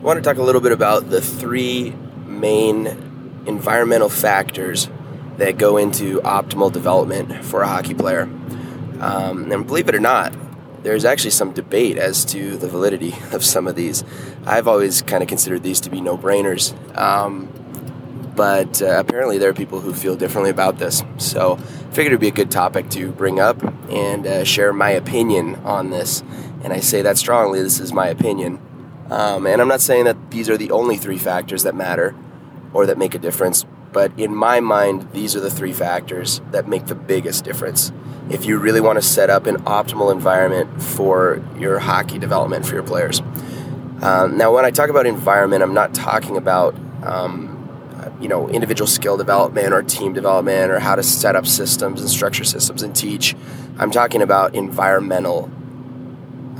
I want to talk a little bit about the three main environmental factors that go into optimal development for a hockey player. Um, and believe it or not, there's actually some debate as to the validity of some of these. I've always kind of considered these to be no brainers. Um, but uh, apparently, there are people who feel differently about this. So, I figured it'd be a good topic to bring up and uh, share my opinion on this. And I say that strongly, this is my opinion. Um, and I'm not saying that these are the only three factors that matter or that make a difference, but in my mind, these are the three factors that make the biggest difference. If you really want to set up an optimal environment for your hockey development for your players. Um, now, when I talk about environment, I'm not talking about um, you know individual skill development or team development or how to set up systems and structure systems and teach. I'm talking about environmental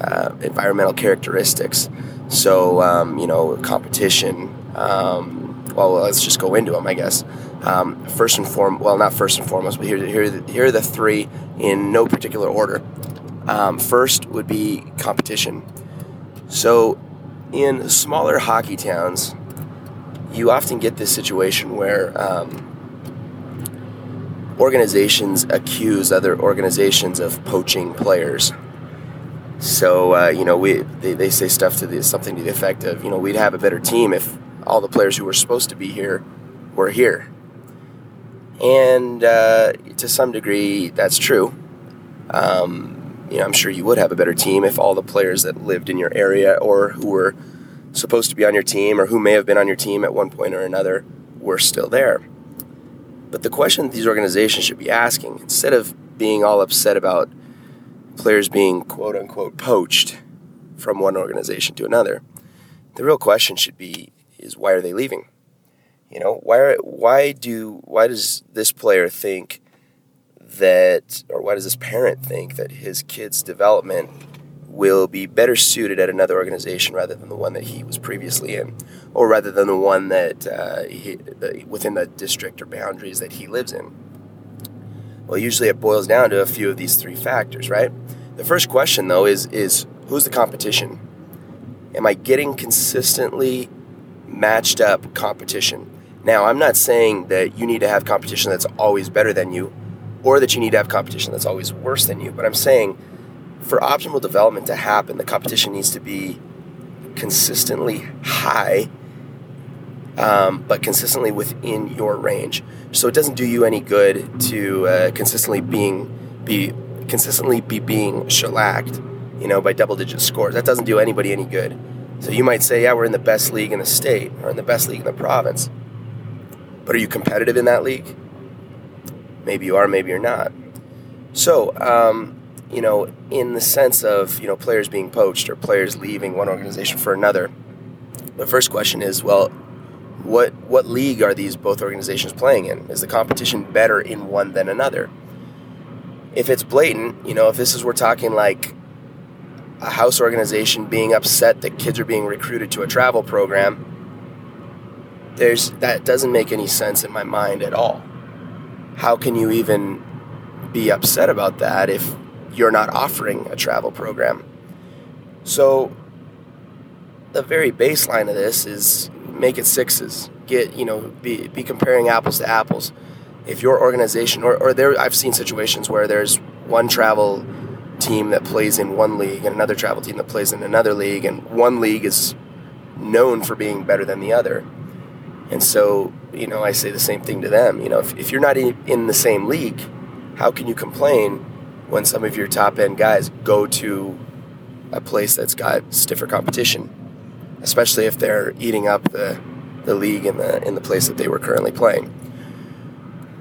uh, environmental characteristics. So um, you know competition. Um, well, let's just go into them, I guess. Um, first and foremost, well, not first and foremost, but here, here, here are the three in no particular order. Um, first would be competition. So, in smaller hockey towns, you often get this situation where um, organizations accuse other organizations of poaching players. So uh, you know, we they, they say stuff to the something to the effect of, you know, we'd have a better team if all the players who were supposed to be here were here. And uh, to some degree, that's true. Um, you know, I'm sure you would have a better team if all the players that lived in your area or who were supposed to be on your team or who may have been on your team at one point or another were still there. But the question these organizations should be asking, instead of being all upset about players being quote unquote poached from one organization to another, the real question should be is why are they leaving? You know, why why do why does this player think that or why does this parent think that his kid's development will be better suited at another organization rather than the one that he was previously in, or rather than the one that uh, he, the, within the district or boundaries that he lives in. Well, usually it boils down to a few of these three factors, right? The first question, though, is is who's the competition? Am I getting consistently matched up competition? Now, I'm not saying that you need to have competition that's always better than you, or that you need to have competition that's always worse than you, but I'm saying for optimal development to happen, the competition needs to be consistently high, um, but consistently within your range. So it doesn't do you any good to uh, consistently being be consistently be being shellacked, you know, by double digit scores. That doesn't do anybody any good. So you might say, yeah, we're in the best league in the state or in the best league in the province. But are you competitive in that league? Maybe you are, maybe you're not. So, um, you know, in the sense of, you know, players being poached or players leaving one organization for another, the first question is, well, what what league are these both organizations playing in? Is the competition better in one than another? If it's blatant, you know, if this is we're talking like a house organization being upset that kids are being recruited to a travel program, there's that doesn't make any sense in my mind at all. How can you even be upset about that if you're not offering a travel program. So the very baseline of this is make it sixes. Get you know be be comparing apples to apples. If your organization or, or there I've seen situations where there's one travel team that plays in one league and another travel team that plays in another league and one league is known for being better than the other. And so, you know, I say the same thing to them. You know, if, if you're not in, in the same league, how can you complain when some of your top end guys go to a place that's got stiffer competition, especially if they're eating up the, the league in the in the place that they were currently playing.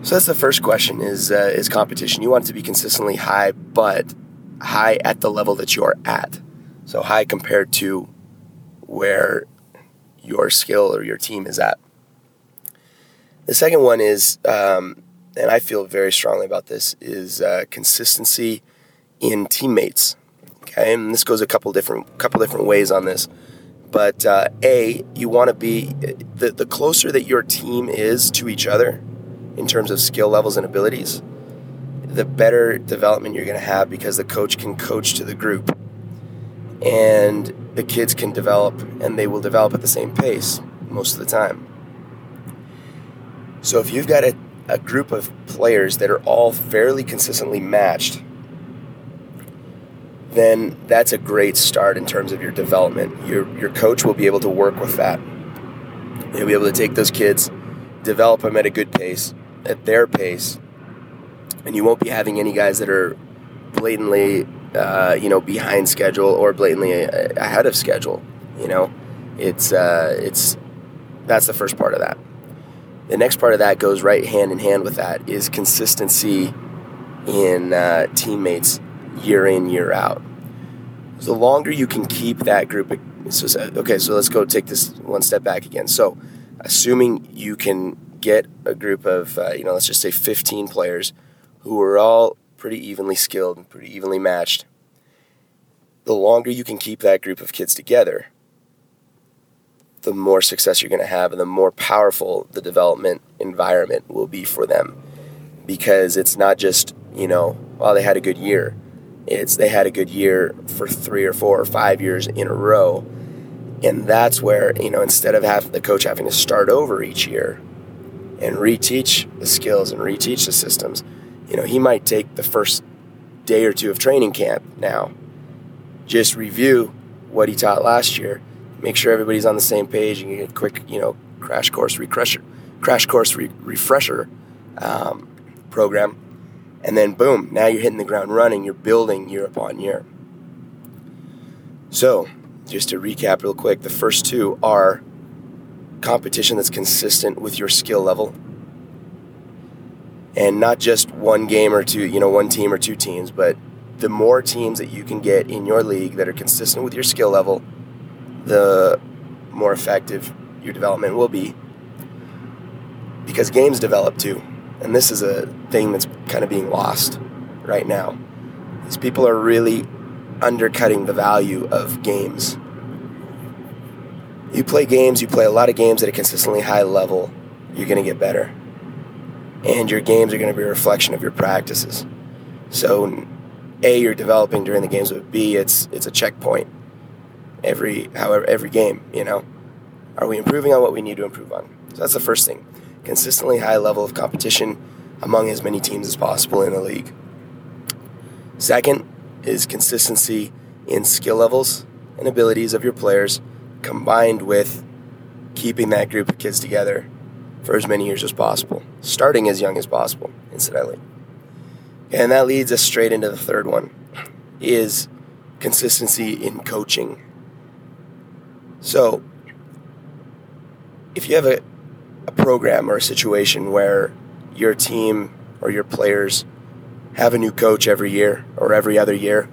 So that's the first question: is uh, is competition? You want it to be consistently high, but high at the level that you're at. So high compared to where your skill or your team is at. The second one is um, and I feel very strongly about this, is uh, consistency in teammates. Okay, and this goes a couple different couple different ways on this. But uh, a, you want to be the the closer that your team is to each other in terms of skill levels and abilities, the better development you're going to have because the coach can coach to the group. And the kids can develop and they will develop at the same pace most of the time. So if you've got a, a group of players that are all fairly consistently matched, then that's a great start in terms of your development. Your, your coach will be able to work with that. He'll be able to take those kids, develop them at a good pace, at their pace, and you won't be having any guys that are blatantly, uh, you know, behind schedule or blatantly ahead of schedule. You know, it's uh, it's that's the first part of that. The next part of that goes right hand in hand with that is consistency in uh, teammates year in year out. The longer you can keep that group, so okay, so let's go take this one step back again. So, assuming you can get a group of, uh, you know, let's just say 15 players who are all pretty evenly skilled and pretty evenly matched, the longer you can keep that group of kids together, the more success you're going to have and the more powerful the development environment will be for them. Because it's not just, you know, well, they had a good year. It's they had a good year for three or four or five years in a row. And that's where, you know, instead of having the coach having to start over each year and reteach the skills and reteach the systems, you know, he might take the first day or two of training camp now, just review what he taught last year, make sure everybody's on the same page, and get a quick, you know, crash course refresher, crash course re- refresher um, program, and then boom, now you're hitting the ground running. You're building year upon year. So, just to recap real quick, the first two are competition that's consistent with your skill level and not just one game or two, you know, one team or two teams, but the more teams that you can get in your league that are consistent with your skill level, the more effective your development will be. Because games develop too. And this is a thing that's kind of being lost right now. These people are really undercutting the value of games. You play games, you play a lot of games at a consistently high level, you're going to get better and your games are going to be a reflection of your practices. So, A, you're developing during the games, but B, it's it's a checkpoint every however every game. You know, are we improving on what we need to improve on? So that's the first thing. Consistently high level of competition among as many teams as possible in the league. Second is consistency in skill levels and abilities of your players combined with keeping that group of kids together for as many years as possible, starting as young as possible, incidentally. And that leads us straight into the third one is consistency in coaching. So, if you have a, a program or a situation where your team or your players have a new coach every year or every other year,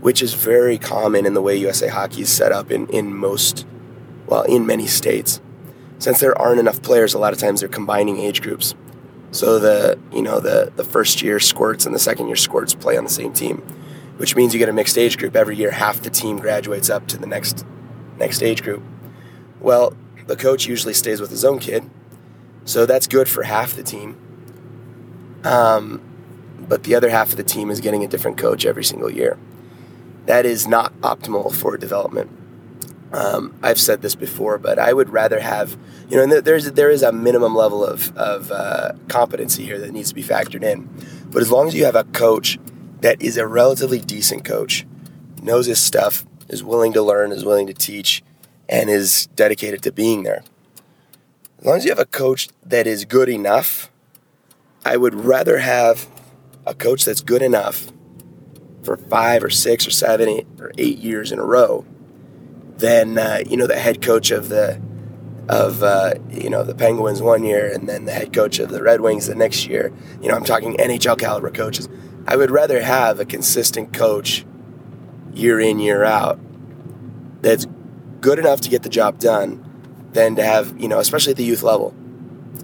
which is very common in the way USA Hockey is set up in, in most, well, in many states since there aren't enough players, a lot of times they're combining age groups. So the you know the the first year squirts and the second year squirts play on the same team, which means you get a mixed age group every year. Half the team graduates up to the next next age group. Well, the coach usually stays with his own kid, so that's good for half the team. Um, but the other half of the team is getting a different coach every single year. That is not optimal for development. Um, I've said this before, but I would rather have, you know, and there's there is a minimum level of of uh, competency here that needs to be factored in. But as long as you have a coach that is a relatively decent coach, knows his stuff, is willing to learn, is willing to teach, and is dedicated to being there. As long as you have a coach that is good enough, I would rather have a coach that's good enough for five or six or seven eight or eight years in a row then uh, you know the head coach of the of uh, you know the Penguins one year and then the head coach of the Red Wings the next year. You know, I'm talking NHL caliber coaches. I would rather have a consistent coach year in year out that's good enough to get the job done than to have you know especially at the youth level,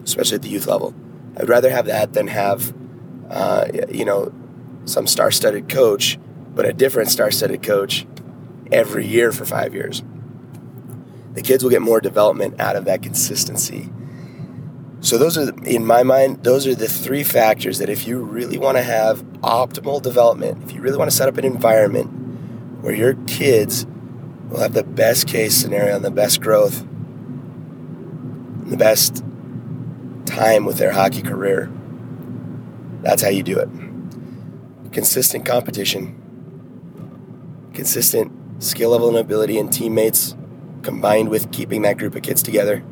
especially at the youth level. I'd rather have that than have uh, you know some star-studded coach, but a different star-studded coach every year for five years. The kids will get more development out of that consistency. So those are, in my mind, those are the three factors that if you really want to have optimal development, if you really want to set up an environment where your kids, will have the best case scenario and the best growth, and the best time with their hockey career. That's how you do it. Consistent competition, consistent skill level and ability and teammates combined with keeping that group of kids together.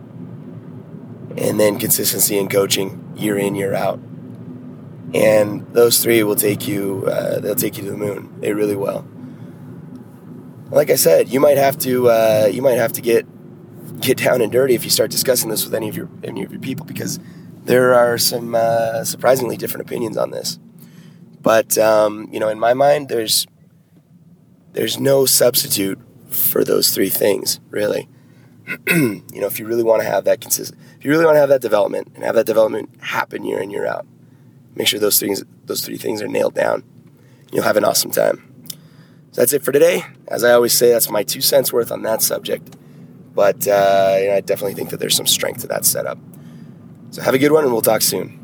And then consistency in coaching year in, year out. And those three will take you, uh, they'll take you to the moon. They really will. Like I said, you might have to, uh, you might have to get, get down and dirty if you start discussing this with any of your, any of your people because there are some uh, surprisingly different opinions on this. But um, you know, in my mind, there's there's no substitute for those three things, really. you know, if you really want to have that consistent, if you really want to have that development and have that development happen year in year out, make sure those things, those three things are nailed down. You'll have an awesome time. So that's it for today. As I always say, that's my two cents worth on that subject. But uh, you know, I definitely think that there's some strength to that setup. So have a good one, and we'll talk soon.